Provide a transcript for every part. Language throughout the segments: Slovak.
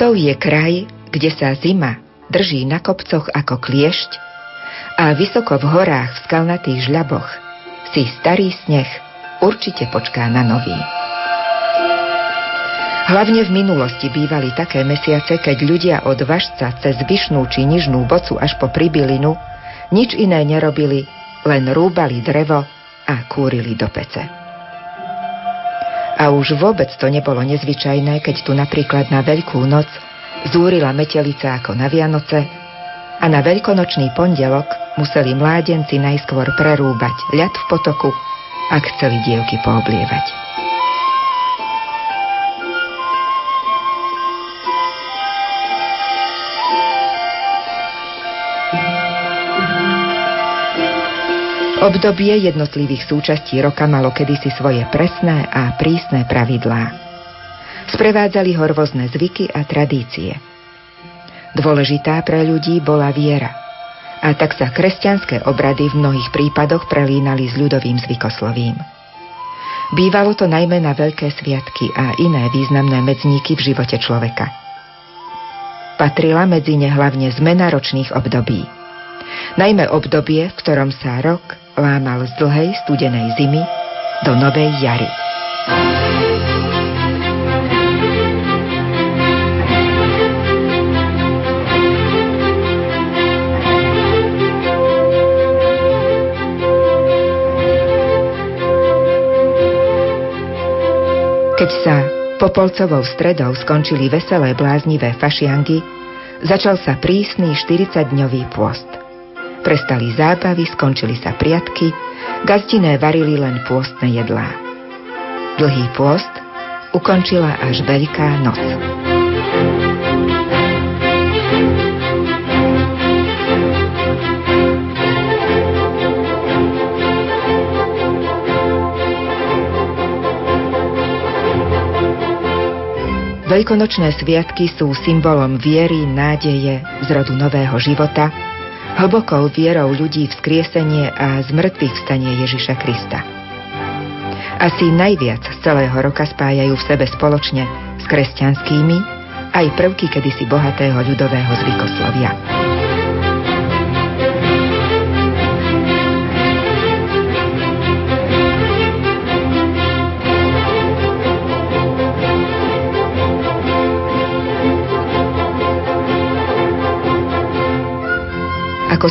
Liptov je kraj, kde sa zima drží na kopcoch ako kliešť a vysoko v horách v skalnatých žľaboch si starý sneh určite počká na nový. Hlavne v minulosti bývali také mesiace, keď ľudia od Vašca cez Vyšnú či Nižnú bocu až po Pribilinu nič iné nerobili, len rúbali drevo a kúrili do pece. A už vôbec to nebolo nezvyčajné, keď tu napríklad na Veľkú noc zúrila metelica ako na Vianoce a na veľkonočný pondelok museli mládenci najskôr prerúbať ľad v potoku, ak chceli dievky pooblievať. Obdobie jednotlivých súčastí roka malo kedysi svoje presné a prísne pravidlá. Sprevádzali ho rôzne zvyky a tradície. Dôležitá pre ľudí bola viera. A tak sa kresťanské obrady v mnohých prípadoch prelínali s ľudovým zvykoslovím. Bývalo to najmä na veľké sviatky a iné významné medzníky v živote človeka. Patrila medzi ne hlavne zmena ročných období. Najmä obdobie, v ktorom sa rok lámal z dlhej studenej zimy do novej jary. Keď sa popolcovou stredou skončili veselé bláznivé fašiangy, začal sa prísny 40-dňový pôst. Prestali zábavy, skončili sa priatky, gazdiné varili len pôstne jedlá. Dlhý pôst ukončila až Veľká noc. Veľkonočné sviatky sú symbolom viery, nádeje, zrodu nového života hlbokou vierou ľudí v skriesenie a zmrtvých vstanie Ježiša Krista. Asi najviac z celého roka spájajú v sebe spoločne s kresťanskými aj prvky kedysi bohatého ľudového zvykoslovia.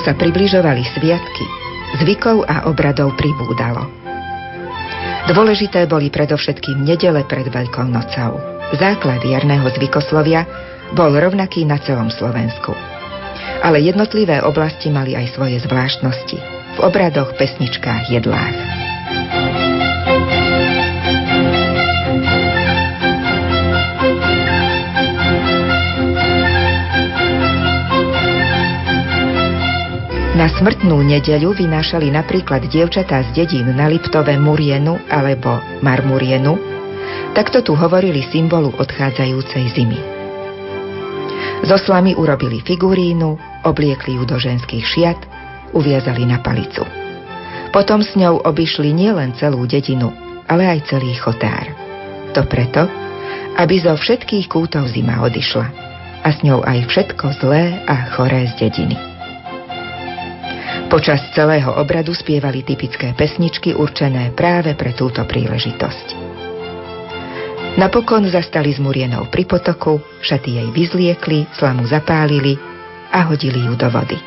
Sa približovali sviatky, zvykov a obradov pribúdalo. Dôležité boli predovšetkým nedele pred Veľkou nocou. Základ jarného zvykoslovia bol rovnaký na celom Slovensku. Ale jednotlivé oblasti mali aj svoje zvláštnosti v obradoch, pesničkách, jedlách. Na smrtnú nedeľu vynášali napríklad dievčatá z dedín na Liptove Murienu alebo Marmurienu, takto tu hovorili symbolu odchádzajúcej zimy. Zo slamy urobili figurínu, obliekli ju do ženských šiat, uviazali na palicu. Potom s ňou obišli nielen celú dedinu, ale aj celý chotár. To preto, aby zo všetkých kútov zima odišla a s ňou aj všetko zlé a choré z dediny. Počas celého obradu spievali typické pesničky určené práve pre túto príležitosť. Napokon zastali s Murienou pri potoku, šaty jej vyzliekli, slamu zapálili a hodili ju do vody.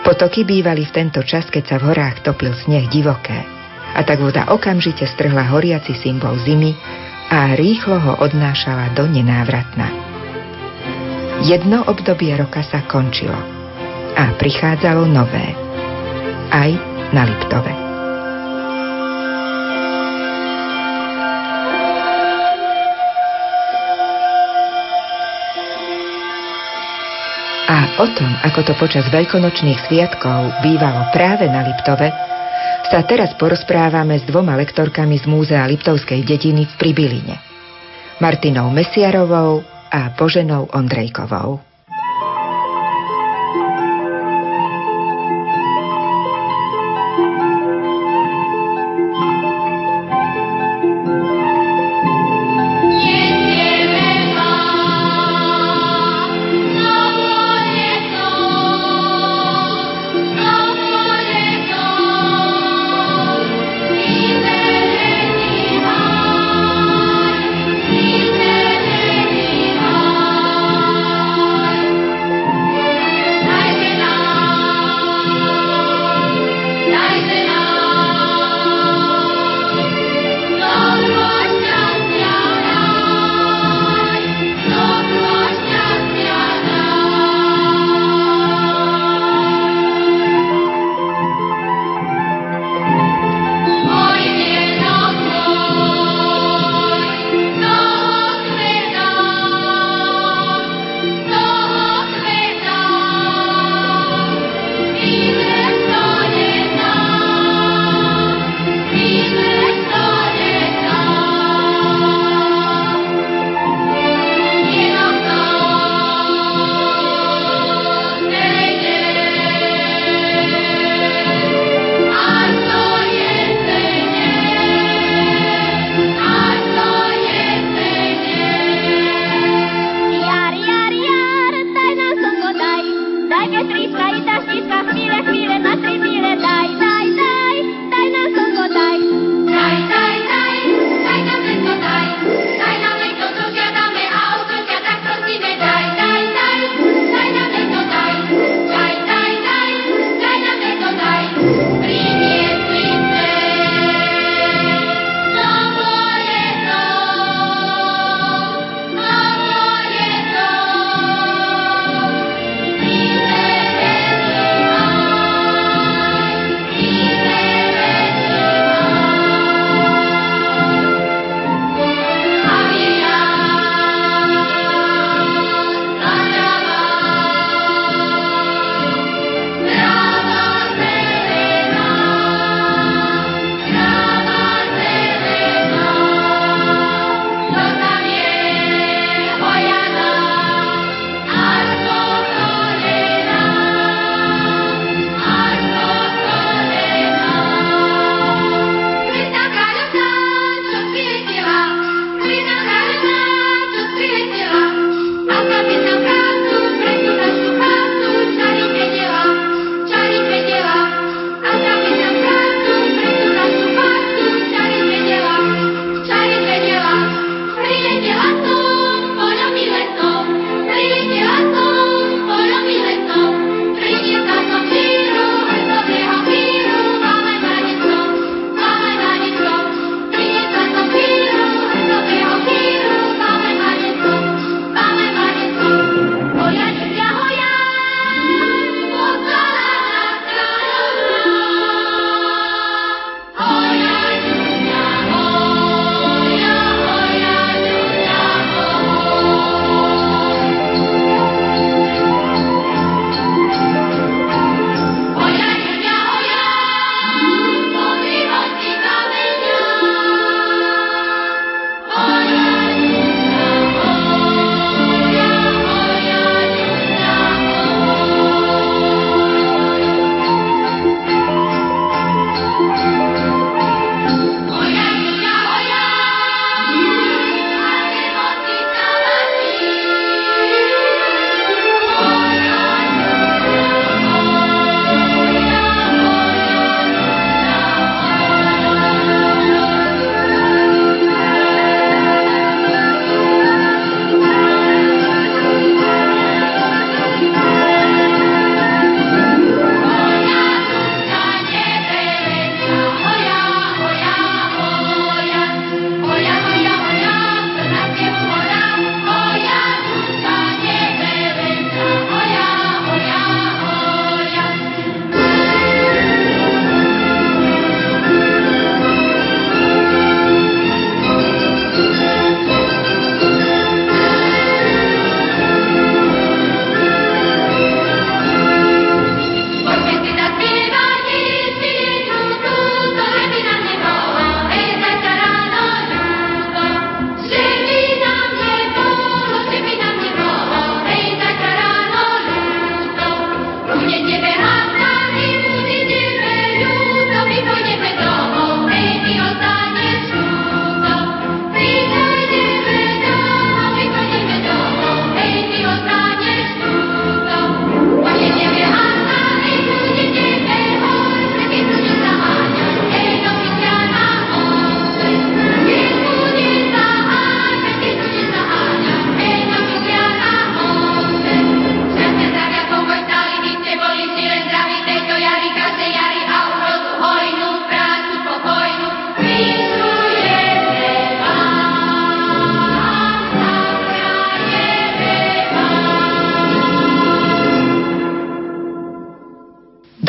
Potoky bývali v tento čas, keď sa v horách topil sneh divoké a tak voda okamžite strhla horiaci symbol zimy a rýchlo ho odnášala do nenávratna. Jedno obdobie roka sa končilo – a prichádzalo nové. Aj na Liptove. A o tom, ako to počas veľkonočných sviatkov bývalo práve na Liptove, sa teraz porozprávame s dvoma lektorkami z Múzea Liptovskej dediny v Pribiline. Martinou Mesiarovou a Boženou Ondrejkovou. că trist aici știți ca fire, fire, n-ați fire, dai,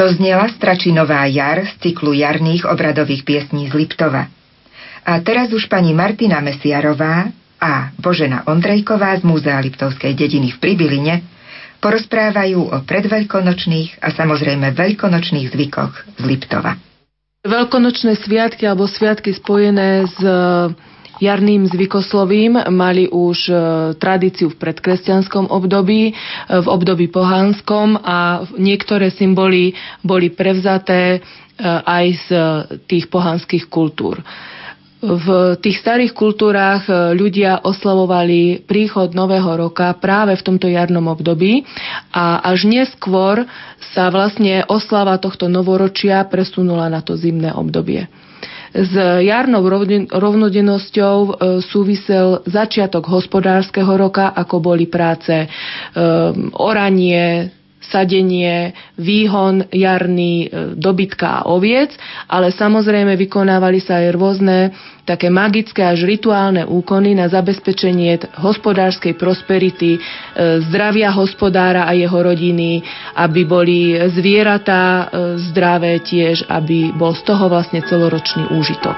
Doznela Stračinová jar z cyklu jarných obradových piesní z Liptova. A teraz už pani Martina Mesiarová a Božena Ondrejková z Múzea Liptovskej dediny v Pribiline porozprávajú o predveľkonočných a samozrejme veľkonočných zvykoch z Liptova. Veľkonočné sviatky alebo sviatky spojené s jarným zvykoslovím mali už e, tradíciu v predkresťanskom období, e, v období pohánskom a niektoré symboly boli prevzaté e, aj z tých pohanských kultúr. V tých starých kultúrách ľudia oslavovali príchod Nového roka práve v tomto jarnom období a až neskôr sa vlastne oslava tohto novoročia presunula na to zimné obdobie. S jarnou rovnodennosťou e, súvisel začiatok hospodárskeho roka, ako boli práce e, oranie, sadenie, výhon jarný e, dobytka a oviec, ale samozrejme vykonávali sa aj rôzne také magické až rituálne úkony na zabezpečenie hospodárskej prosperity, e, zdravia hospodára a jeho rodiny, aby boli zvieratá e, zdravé tiež, aby bol z toho vlastne celoročný úžitok.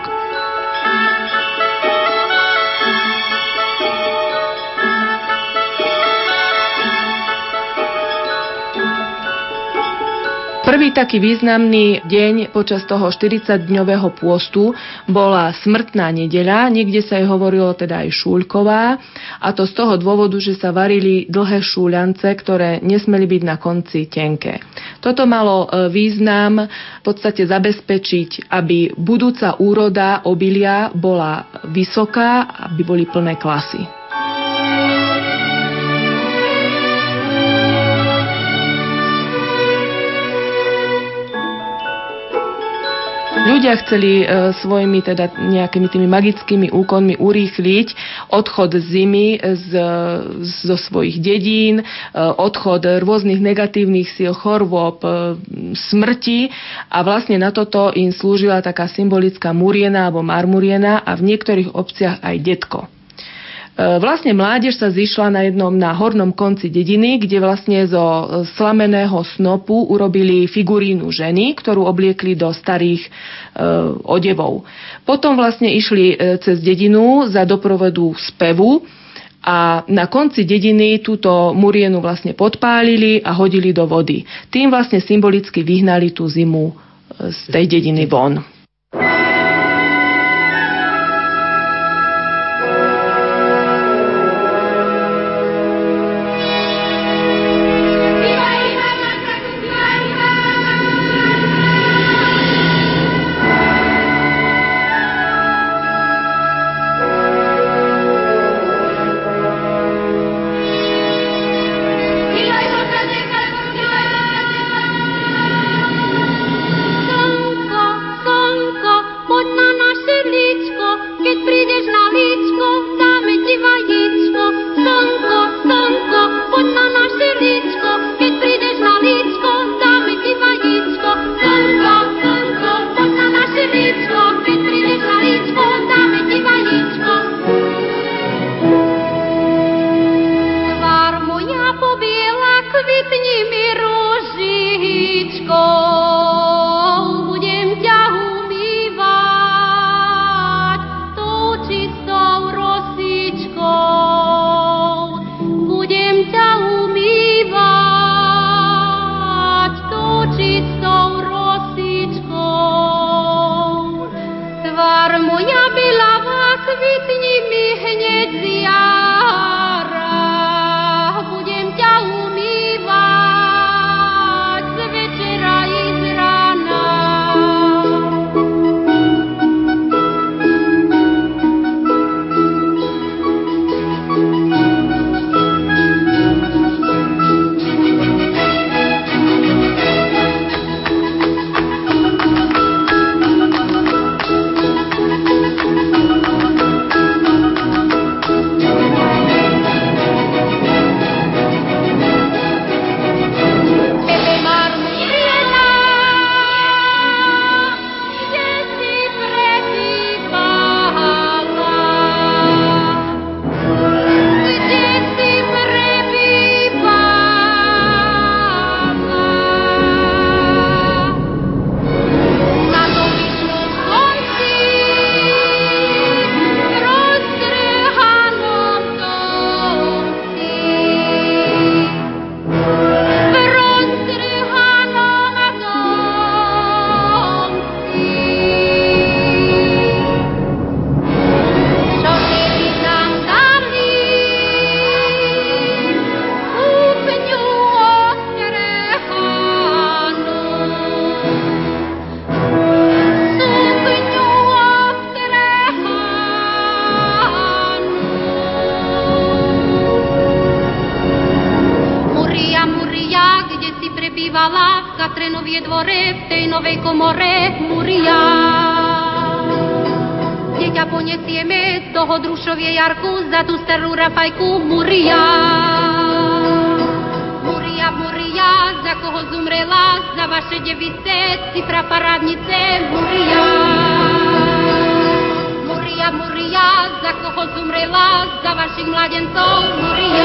Prvý taký významný deň počas toho 40-dňového pôstu bola smrtná nedeľa, niekde sa jej hovorilo teda aj šúľková a to z toho dôvodu, že sa varili dlhé šúľance, ktoré nesmeli byť na konci tenké. Toto malo e, význam v podstate zabezpečiť, aby budúca úroda obilia bola vysoká, aby boli plné klasy. Ľudia chceli e, svojimi teda nejakými tými magickými úkonmi urýchliť odchod zimy z, zo svojich dedín, e, odchod rôznych negatívnych síl, chorôb, e, smrti a vlastne na toto im slúžila taká symbolická muriena alebo marmuriena a v niektorých obciach aj detko. E, vlastne mládež sa zišla na jednom na hornom konci dediny, kde vlastne zo slameného snopu urobili figurínu ženy, ktorú obliekli do starých e, odevov. Potom vlastne išli e, cez dedinu za doprovedu spevu a na konci dediny túto murienu vlastne podpálili a hodili do vody. Tým vlastne symbolicky vyhnali tú zimu e, z tej dediny von. Drušovie jarku za tú starú rafajku muria. Muria, muria, za koho zumrela, za vaše device, cifra parádnice, muria. Muria, muria, za koho zumrela, za vašich mladencov. Muria,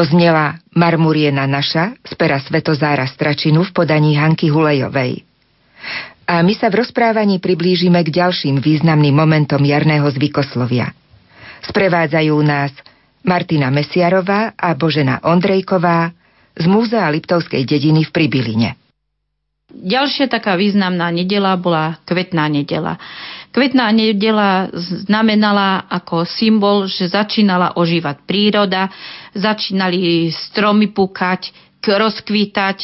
Doznela Marmuriena naša z pera Svetozára Stračinu v podaní Hanky Hulejovej. A my sa v rozprávaní priblížime k ďalším významným momentom jarného zvykoslovia. Sprevádzajú nás Martina Mesiarová a Božena Ondrejková z Múzea Liptovskej dediny v Pribiline. Ďalšia taká významná nedela bola kvetná nedela. Kvetná nedela znamenala ako symbol, že začínala ožívať príroda, začínali stromy púkať, rozkvítať,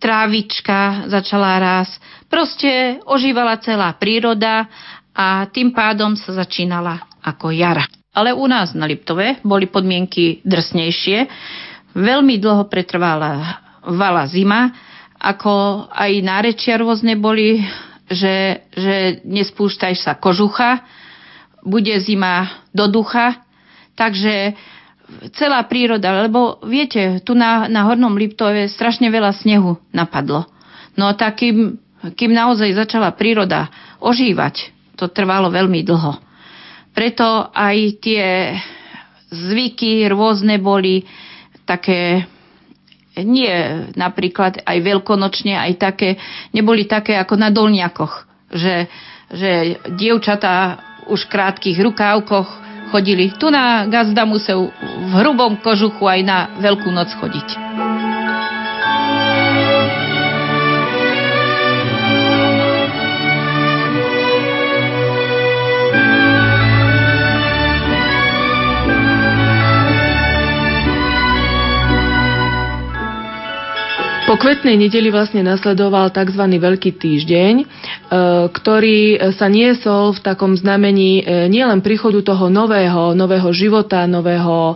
trávička začala rásť. Proste ožívala celá príroda a tým pádom sa začínala ako jara. Ale u nás na Liptove boli podmienky drsnejšie. Veľmi dlho pretrvala vala zima, ako aj nárečia rôzne boli, že, že nespúštaj sa kožucha, bude zima do ducha, takže celá príroda, lebo viete, tu na, na Hornom Liptove strašne veľa snehu napadlo. No tak kým, kým naozaj začala príroda ožívať, to trvalo veľmi dlho. Preto aj tie zvyky rôzne boli také nie napríklad aj veľkonočne, aj také, neboli také ako na dolniakoch, že, že dievčatá už v krátkých rukávkoch chodili. Tu na gazda musel v hrubom kožuchu aj na Veľkú noc chodiť. Po kvetnej nedeli vlastne nasledoval tzv. Veľký týždeň, e, ktorý sa niesol v takom znamení e, nielen príchodu toho nového, nového života, nového e,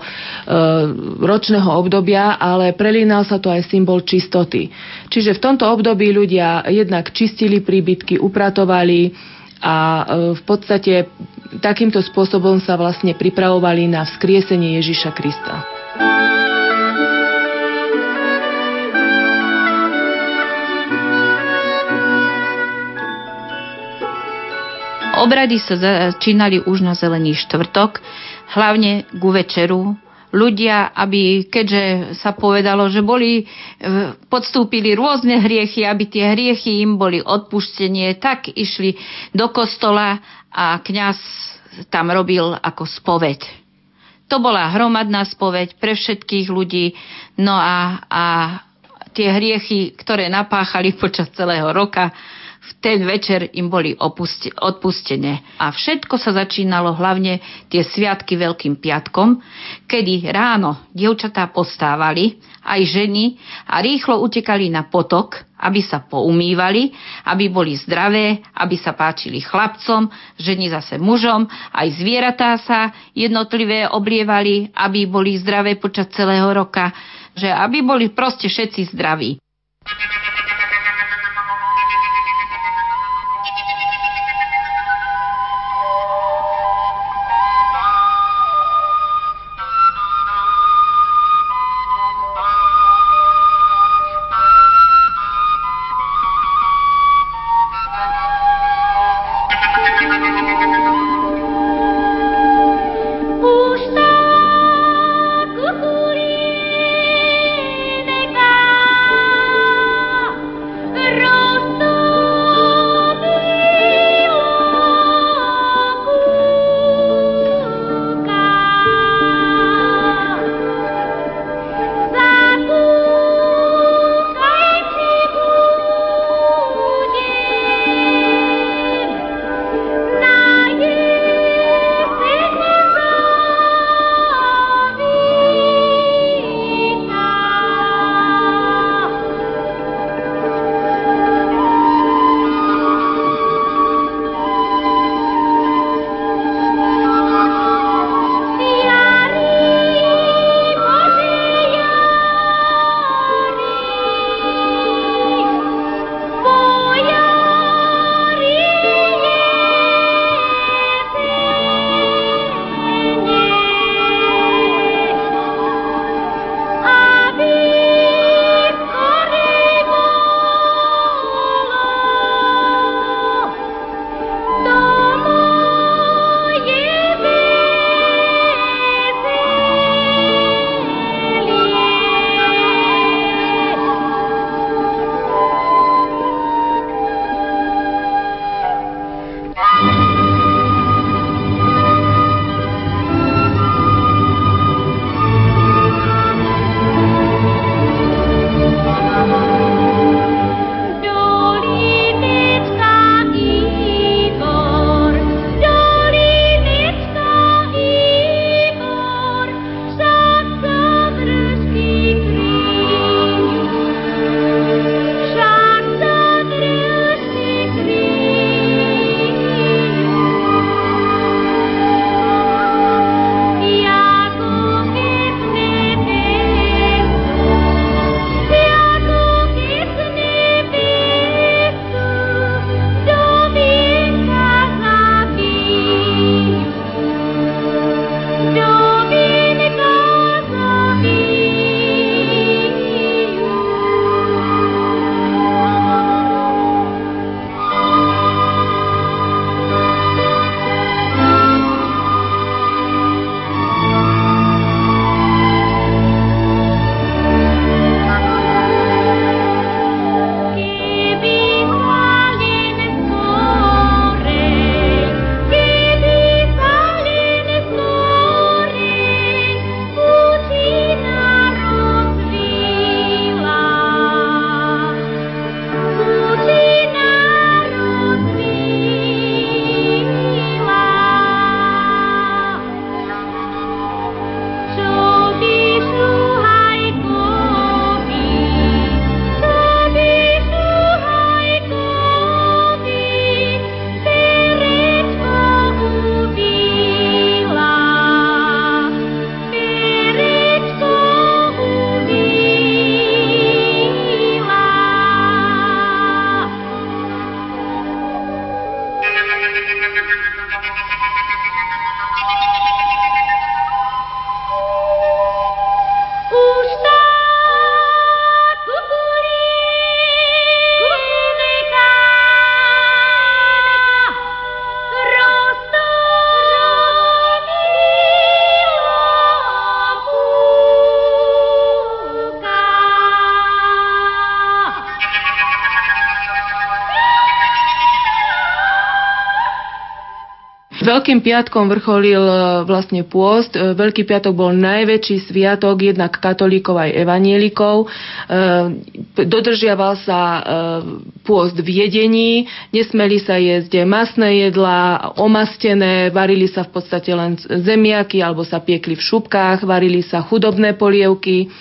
ročného obdobia, ale prelínal sa to aj symbol čistoty. Čiže v tomto období ľudia jednak čistili príbytky, upratovali a v podstate takýmto spôsobom sa vlastne pripravovali na vzkriesenie Ježiša Krista. Obrady sa začínali už na zelený štvrtok, hlavne ku večeru. Ľudia, aby, keďže sa povedalo, že boli, e, podstúpili rôzne hriechy, aby tie hriechy im boli odpuštenie, tak išli do kostola a kňaz tam robil ako spoveď. To bola hromadná spoveď pre všetkých ľudí, no a, a tie hriechy, ktoré napáchali počas celého roka, v ten večer im boli opusti- odpustené. A všetko sa začínalo hlavne tie sviatky Veľkým piatkom, kedy ráno dievčatá postávali, aj ženy, a rýchlo utekali na potok, aby sa poumývali, aby boli zdravé, aby sa páčili chlapcom, ženy zase mužom, aj zvieratá sa jednotlivé oblievali, aby boli zdravé počas celého roka, že aby boli proste všetci zdraví. Veľkým piatkom vrcholil e, vlastne pôst. E, Veľký piatok bol najväčší sviatok jednak katolíkov aj evanielikov. E, dodržiaval sa pôst v jedení, nesmeli sa jesť masné jedlá, omastené, varili sa v podstate len zemiaky alebo sa piekli v šupkách, varili sa chudobné polievky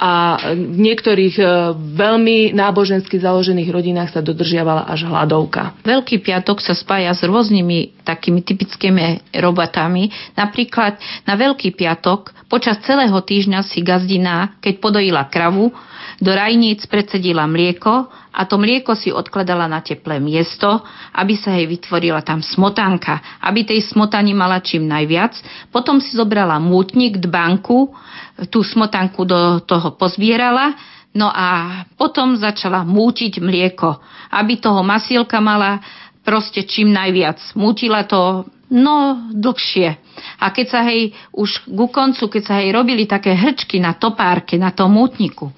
a v niektorých e, veľmi nábožensky založených rodinách sa dodržiavala až hladovka. Veľký piatok sa spája s rôznymi takými typickými robotami. Napríklad na Veľký piatok počas celého týždňa si gazdina, keď podojila kravu, do rajníc predsedila mlieko a to mlieko si odkladala na teplé miesto, aby sa jej vytvorila tam smotanka, aby tej smotani mala čím najviac. Potom si zobrala mútnik, dbanku, tú smotanku do toho pozbierala, no a potom začala mútiť mlieko, aby toho masielka mala proste čím najviac. Mútila to no dlhšie. A keď sa hej už ku koncu, keď sa hej robili také hrčky na topárke, na tom mútniku,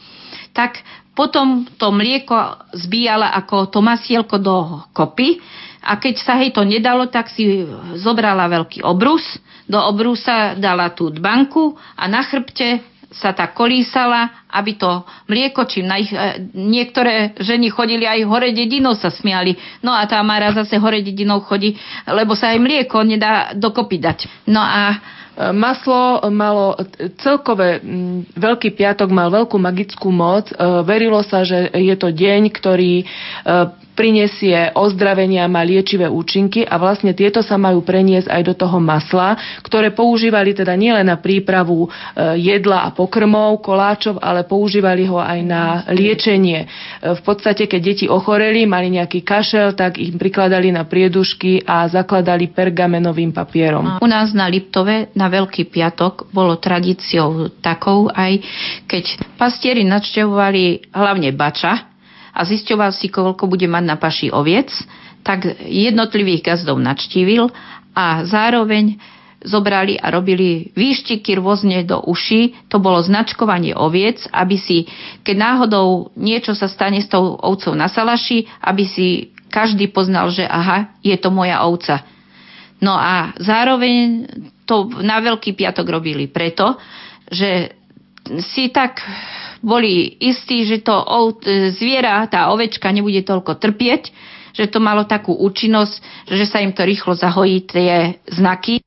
tak potom to mlieko zbíjala ako to masielko do kopy a keď sa hej to nedalo, tak si zobrala veľký obrus, do obrusa dala tú dbanku a na chrbte sa tak kolísala, aby to mlieko, čím na ich, e, niektoré ženy chodili aj hore dedinou sa smiali. No a tá Mara zase hore dedinou chodí, lebo sa aj mlieko nedá dokopy dať. No a Maslo malo celkové, Veľký piatok mal veľkú magickú moc. E, verilo sa, že je to deň, ktorý e, prinesie ozdravenia, má liečivé účinky a vlastne tieto sa majú preniesť aj do toho masla, ktoré používali teda nielen na prípravu e, jedla a pokrmov, koláčov, ale používali ho aj na liečenie. E, v podstate, keď deti ochoreli, mali nejaký kašel, tak ich prikladali na priedušky a zakladali pergamenovým papierom. U nás na Liptove na Veľký piatok bolo tradíciou takou aj keď pastieri nadštevovali hlavne bača, a zisťoval si, koľko bude mať na paši oviec, tak jednotlivých gazdov načtívil a zároveň zobrali a robili výštiky rôzne do uší. To bolo značkovanie oviec, aby si, keď náhodou niečo sa stane s tou ovcou na salaši, aby si každý poznal, že aha, je to moja ovca. No a zároveň to na Veľký piatok robili preto, že si tak boli istí, že to zviera, tá ovečka nebude toľko trpieť, že to malo takú účinnosť, že sa im to rýchlo zahojí tie znaky.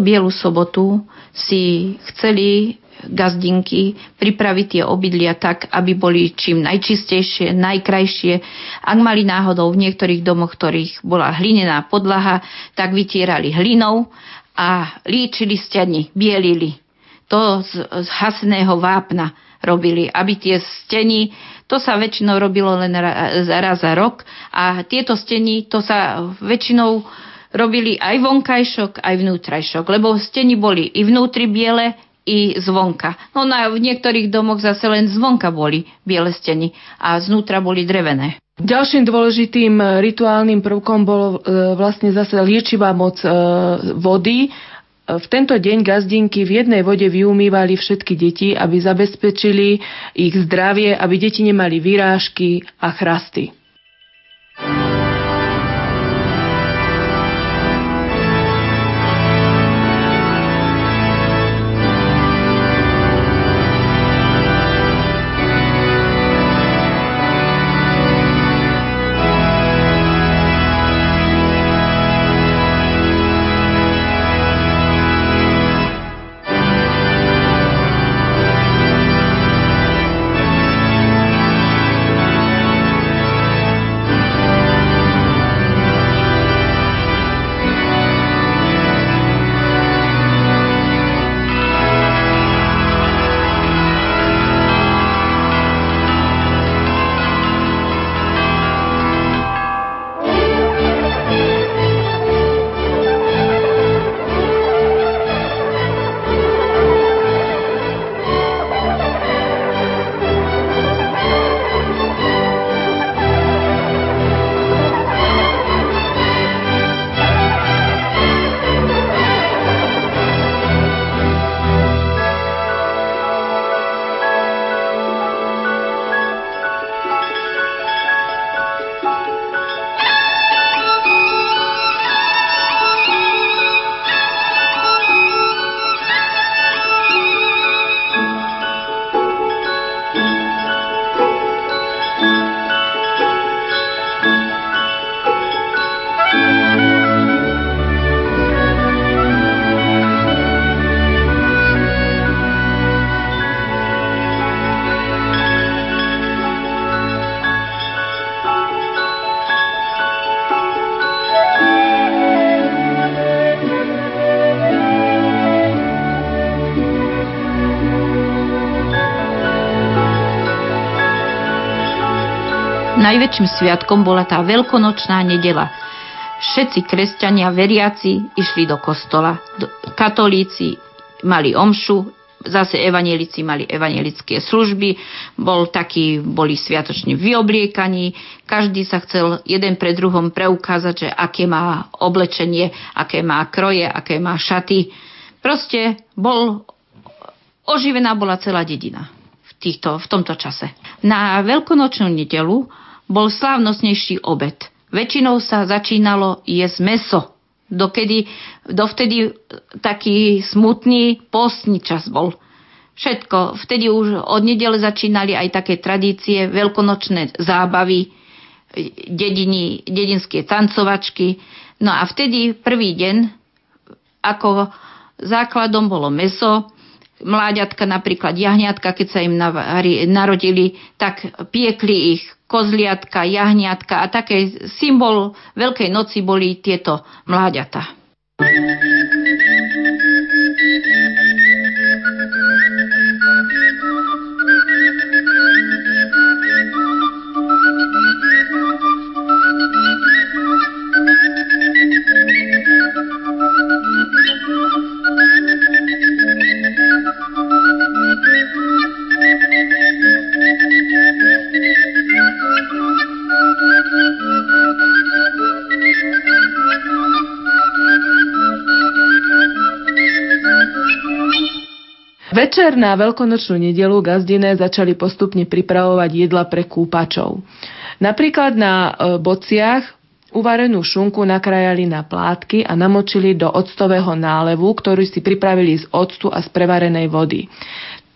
Bielu sobotu si chceli gazdinky pripraviť tie obydlia tak, aby boli čím najčistejšie, najkrajšie. Ak mali náhodou v niektorých domoch, ktorých bola hlinená podlaha, tak vytierali hlinou a líčili steny, bielili. To z, z hasného vápna robili, aby tie steny, to sa väčšinou robilo len raz za rok a tieto steny, to sa väčšinou robili aj vonkajšok, aj vnútrajšok, lebo steny boli i vnútri biele, i zvonka. No na, v niektorých domoch zase len zvonka boli biele steny a znútra boli drevené. Ďalším dôležitým rituálnym prvkom bolo e, vlastne zase liečivá moc e, vody. V tento deň gazdinky v jednej vode vyumývali všetky deti, aby zabezpečili ich zdravie, aby deti nemali vyrážky a chrasty. Najväčším sviatkom bola tá veľkonočná nedela. Všetci kresťania veriaci išli do kostola. Katolíci mali omšu, zase evanielici mali evanielické služby, bol taký, boli sviatočne vyobliekaní, každý sa chcel jeden pre druhom preukázať, že aké má oblečenie, aké má kroje, aké má šaty. Proste bol, oživená bola celá dedina v, týchto, v tomto čase. Na veľkonočnú nedelu bol slávnostnejší obed. Väčšinou sa začínalo jesť meso. Dokedy, dovtedy taký smutný postný čas bol. Všetko. Vtedy už od nedele začínali aj také tradície, veľkonočné zábavy, dediny, dedinské tancovačky. No a vtedy prvý deň, ako základom bolo meso, mláďatka, napríklad jahňatka, keď sa im narodili, tak piekli ich kozliatka, jahniatka a také symbol Veľkej noci boli tieto mláďata. Večer na veľkonočnú nedelu gazdiné začali postupne pripravovať jedla pre kúpačov. Napríklad na e, bociach Uvarenú šunku nakrajali na plátky a namočili do octového nálevu, ktorý si pripravili z octu a z prevarenej vody.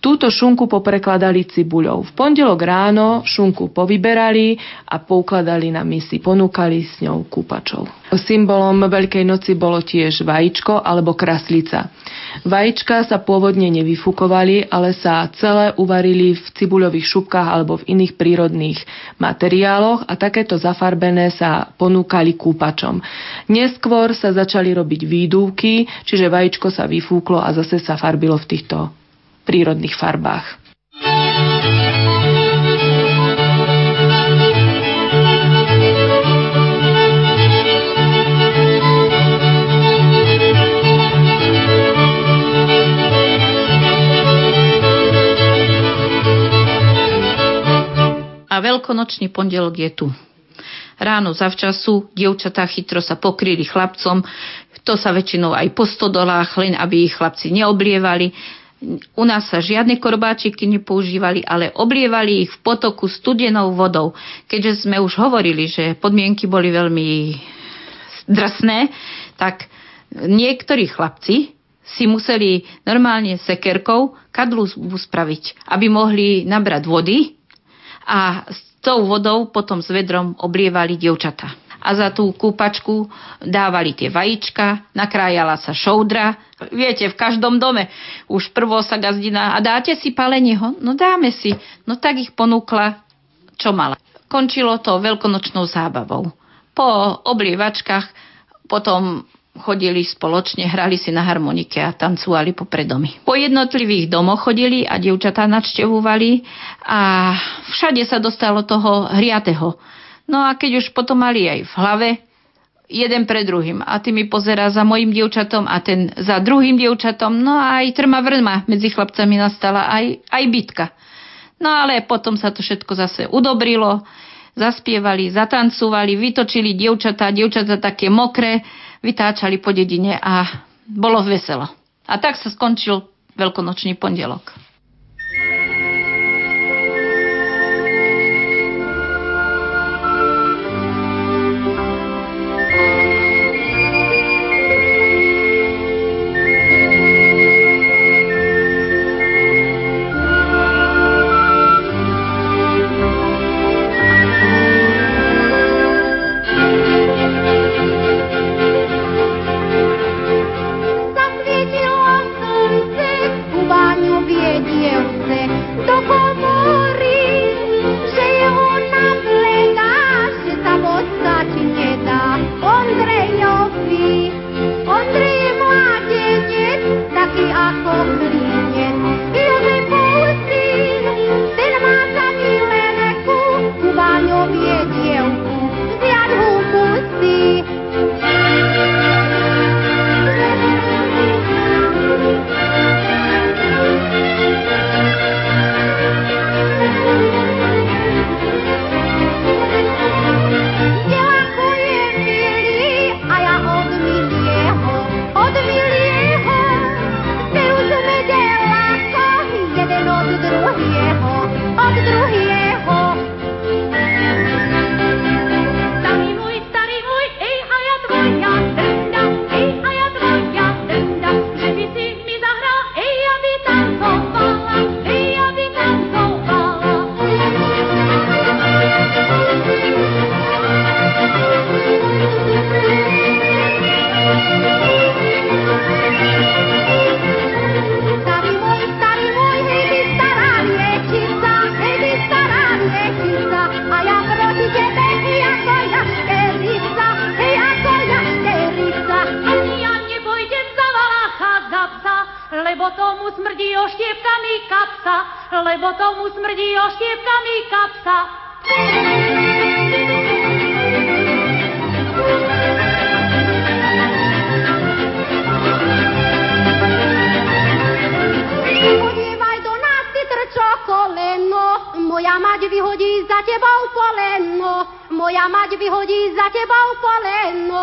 Túto šunku poprekladali cibuľou. V pondelok ráno šunku povyberali a poukladali na misy. Ponúkali s ňou kúpačov. Symbolom Veľkej noci bolo tiež vajíčko alebo kraslica. Vajíčka sa pôvodne nevyfukovali, ale sa celé uvarili v cibuľových šupkách alebo v iných prírodných materiáloch a takéto zafarbené sa ponúkali kúpačom. Neskôr sa začali robiť výdúvky, čiže vajíčko sa vyfúklo a zase sa farbilo v týchto prírodných farbách. A veľkonočný pondelok je tu. Ráno zavčasu dievčatá chytro sa pokryli chlapcom, to sa väčšinou aj po stodolách, len aby ich chlapci neoblievali u nás sa žiadne korbáčiky nepoužívali, ale oblievali ich v potoku studenou vodou. Keďže sme už hovorili, že podmienky boli veľmi drsné, tak niektorí chlapci si museli normálne sekerkou kadlu spraviť, aby mohli nabrať vody a s tou vodou potom s vedrom oblievali dievčata a za tú kúpačku dávali tie vajíčka, nakrájala sa šoudra. Viete, v každom dome už prvo sa gazdina a dáte si palenie? No dáme si. No tak ich ponúkla, čo mala. Končilo to veľkonočnou zábavou. Po oblievačkách potom chodili spoločne, hrali si na harmonike a tancovali po predomy. Po jednotlivých domoch chodili a dievčatá nadštevovali a všade sa dostalo toho hriatého. No a keď už potom mali aj v hlave, jeden pre druhým. A ty mi pozerá za mojim dievčatom a ten za druhým dievčatom. No a aj trma vrma medzi chlapcami nastala aj, aj bitka. No ale potom sa to všetko zase udobrilo, zaspievali, zatancovali, vytočili dievčatá, dievčatá také mokré, vytáčali po dedine a bolo veselo. A tak sa skončil veľkonočný pondelok. tebou poleno, moja mať vyhodí za tebou poleno.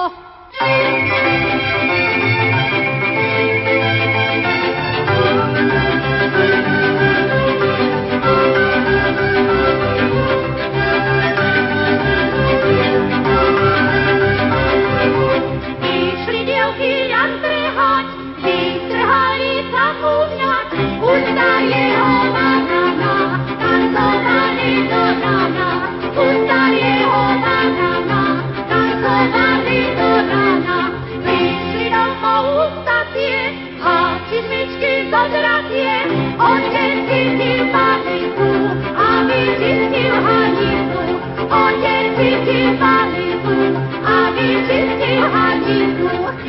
o cierpi ci pamiętu, a wieczynki haniku.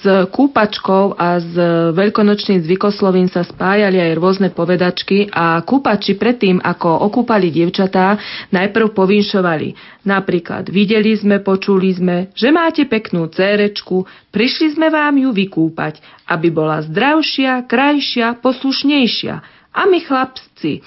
S kúpačkou a s veľkonočným zvykoslovím sa spájali aj rôzne povedačky a kúpači predtým, ako okúpali dievčatá, najprv povinšovali. Napríklad, videli sme, počuli sme, že máte peknú cérečku, prišli sme vám ju vykúpať, aby bola zdravšia, krajšia, poslušnejšia. A my chlapci,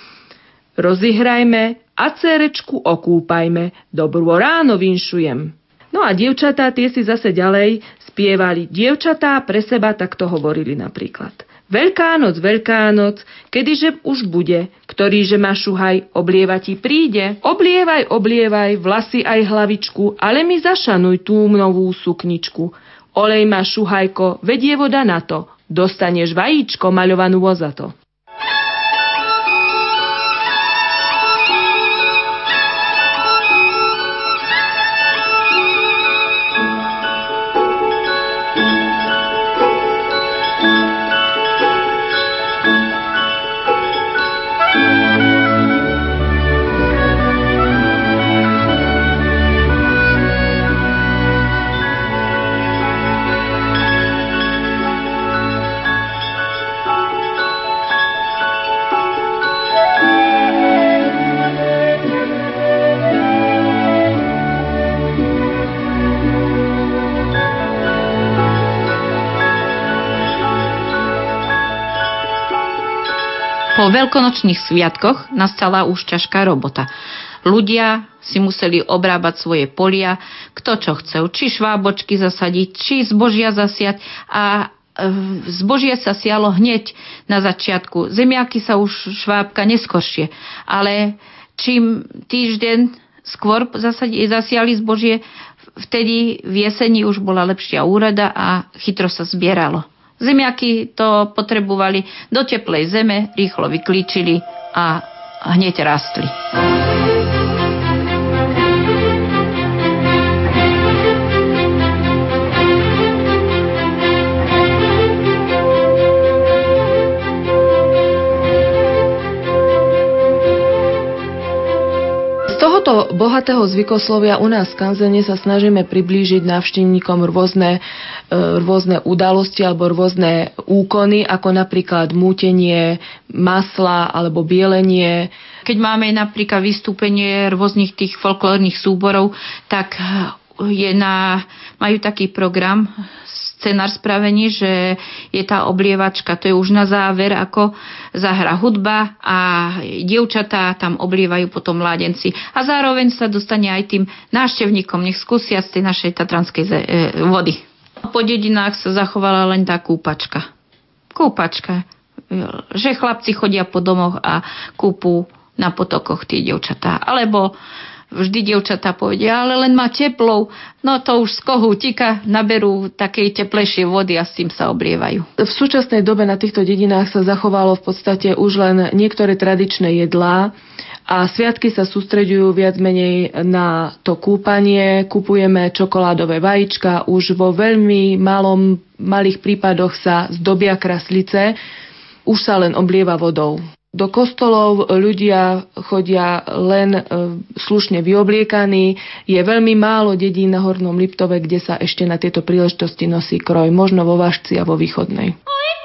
rozihrajme a cérečku okúpajme, dobrú ráno vinšujem. No a dievčatá tie si zase ďalej spievali. Dievčatá pre seba takto hovorili napríklad. Veľká noc, veľká noc, kedyže už bude, ktorý že ma šuhaj, oblieva ti príde. Oblievaj, oblievaj, vlasy aj hlavičku, ale mi zašanuj tú novú sukničku. Olej ma šuhajko, vedie voda na to, dostaneš vajíčko maľovanú vozato. Po veľkonočných sviatkoch nastala už ťažká robota. Ľudia si museli obrábať svoje polia, kto čo chcel, či švábočky zasadiť, či zbožia zasiať a e, zbožie sa sialo hneď na začiatku. Zemiaky sa už švábka neskoršie, ale čím týždeň skôr zasiali zbožie, vtedy v jeseni už bola lepšia úrada a chytro sa zbieralo. Zemiaky to potrebovali do teplej zeme, rýchlo vyklíčili a hneď rastli. Bohatého zvykoslovia u nás v Kanzene sa snažíme priblížiť návštevníkom rôzne, e, rôzne udalosti alebo rôzne úkony, ako napríklad mútenie masla alebo bielenie. Keď máme napríklad vystúpenie rôznych tých folklórnych súborov, tak je na, majú taký program scenár spravený, že je tá oblievačka, to je už na záver, ako zahra hudba a dievčatá tam oblievajú potom mládenci. A zároveň sa dostane aj tým návštevníkom, nech skúsia z tej našej tatranskej e, vody. Po dedinách sa zachovala len tá kúpačka. Kúpačka. Že chlapci chodia po domoch a kúpu na potokoch tie dievčatá. Alebo vždy dievčatá povedia, ale len má teplou, no to už z kohútika naberú takej teplejšie vody a s tým sa oblievajú. V súčasnej dobe na týchto dedinách sa zachovalo v podstate už len niektoré tradičné jedlá, a sviatky sa sústreďujú viac menej na to kúpanie. Kupujeme čokoládové vajíčka, už vo veľmi malom, malých prípadoch sa zdobia kraslice, už sa len oblieva vodou. Do kostolov ľudia chodia len e, slušne vyobliekaní. Je veľmi málo dedín na Hornom Liptove, kde sa ešte na tieto príležitosti nosí kroj, možno vo Vašci a vo Východnej. Buď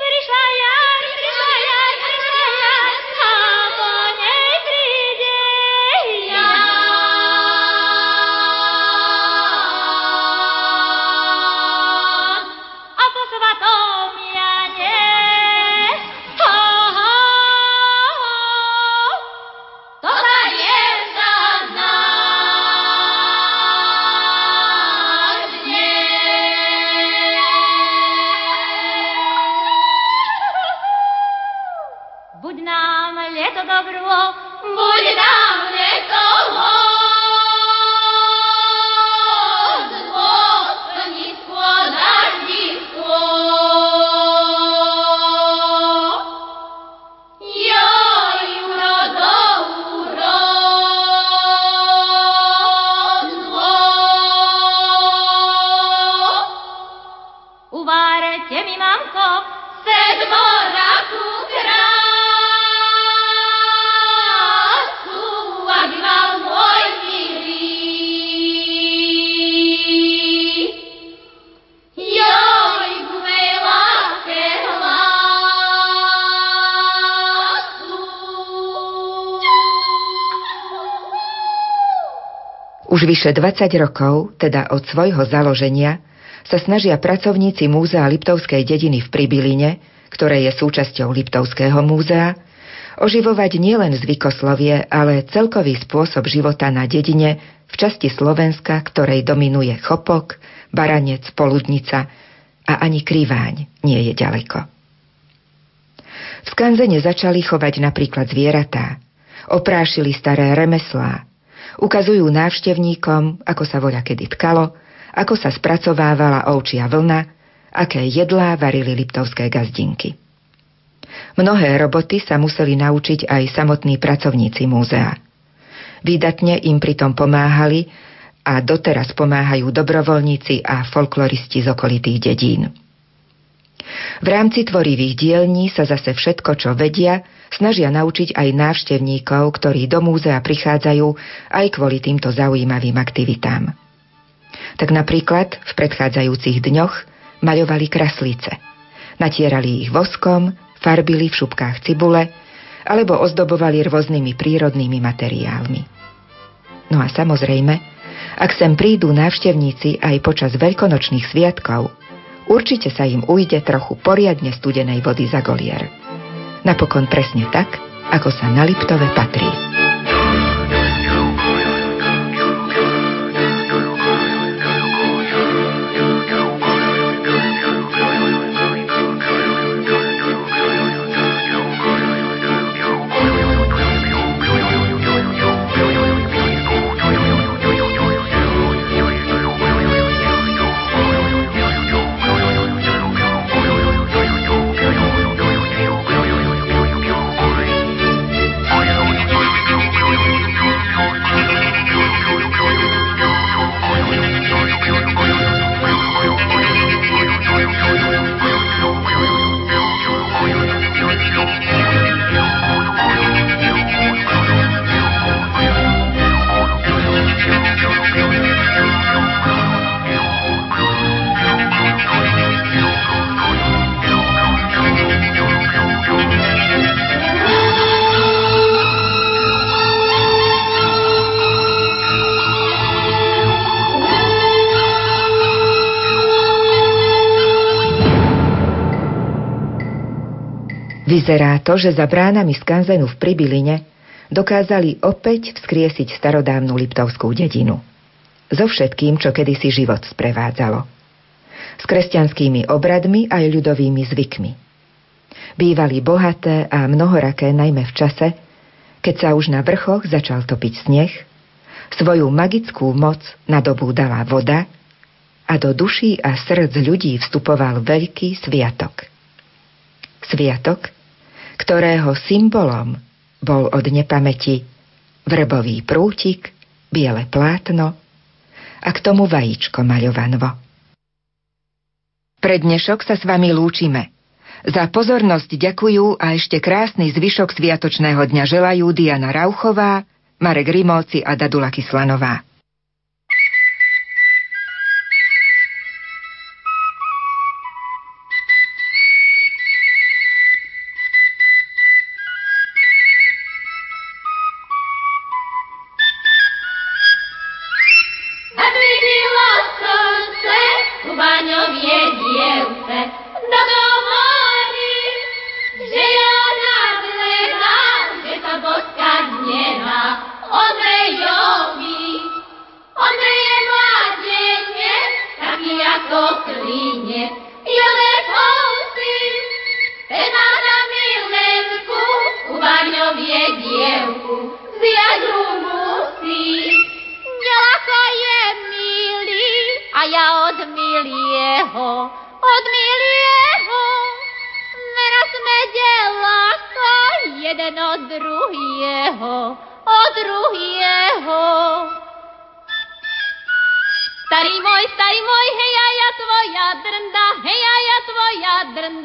Už vyše 20 rokov, teda od svojho založenia, sa snažia pracovníci Múzea Liptovskej dediny v Pribiline, ktoré je súčasťou Liptovského múzea, oživovať nielen zvykoslovie, ale celkový spôsob života na dedine v časti Slovenska, ktorej dominuje chopok, baranec, poludnica a ani kriváň nie je ďaleko. V skanzene začali chovať napríklad zvieratá, oprášili staré remeslá, ukazujú návštevníkom, ako sa voľa kedy tkalo, ako sa spracovávala ovčia vlna, aké jedlá varili liptovské gazdinky. Mnohé roboty sa museli naučiť aj samotní pracovníci múzea. Výdatne im pritom pomáhali a doteraz pomáhajú dobrovoľníci a folkloristi z okolitých dedín. V rámci tvorivých dielní sa zase všetko, čo vedia, snažia naučiť aj návštevníkov, ktorí do múzea prichádzajú aj kvôli týmto zaujímavým aktivitám. Tak napríklad v predchádzajúcich dňoch maľovali kraslice. Natierali ich voskom, farbili v šupkách cibule alebo ozdobovali rôznymi prírodnými materiálmi. No a samozrejme, ak sem prídu návštevníci aj počas veľkonočných sviatkov, určite sa im ujde trochu poriadne studenej vody za golier. Napokon presne tak, ako sa na Liptove patrí. Vyzerá to, že za bránami skanzenu v Pribiline dokázali opäť vzkriesiť starodávnu Liptovskú dedinu. So všetkým, čo kedysi život sprevádzalo. S kresťanskými obradmi aj ľudovými zvykmi. Bývali bohaté a mnohoraké najmä v čase, keď sa už na vrchoch začal topiť sneh, svoju magickú moc nadobúdala voda a do duší a srdc ľudí vstupoval veľký sviatok. Sviatok, ktorého symbolom bol od nepamäti vrbový prútik, biele plátno a k tomu vajíčko maľovanvo. Pre dnešok sa s vami lúčime. Za pozornosť ďakujú a ešte krásny zvyšok sviatočného dňa želajú Diana Rauchová, Marek Rimóci a Dadula Kyslanová.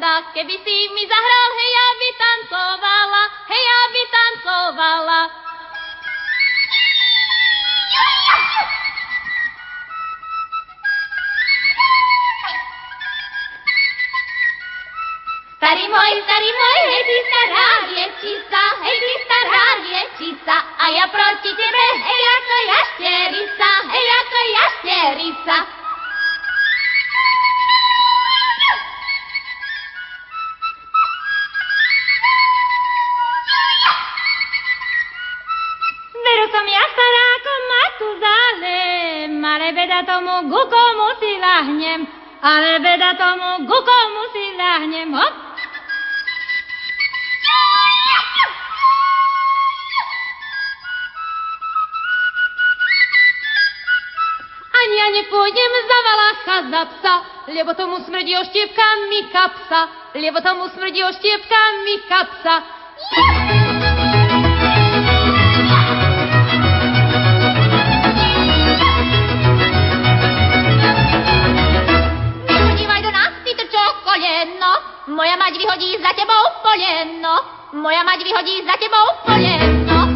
hada, keby si mi zahral, hej, ja by tancovala, hej, ja by tancovala. Starý môj, starý môj, hej, ty stará liečica, hej, ty stará liečica, a ja proti tebe, hej, ako jašterica, hej, ako jašterica. beda tomu gukomu si ľahnem, ale beda tomu gukomu si ľahnem, hop! Ani ja nepôjdem za valacha za psa, lebo tomu smrdí oštiepkami kapsa, lebo tomu smrdí oštiepkami kapsa. Yeah! Moja mať vyhodí za tebou poleno, moja mať vyhodí za tebou poleno.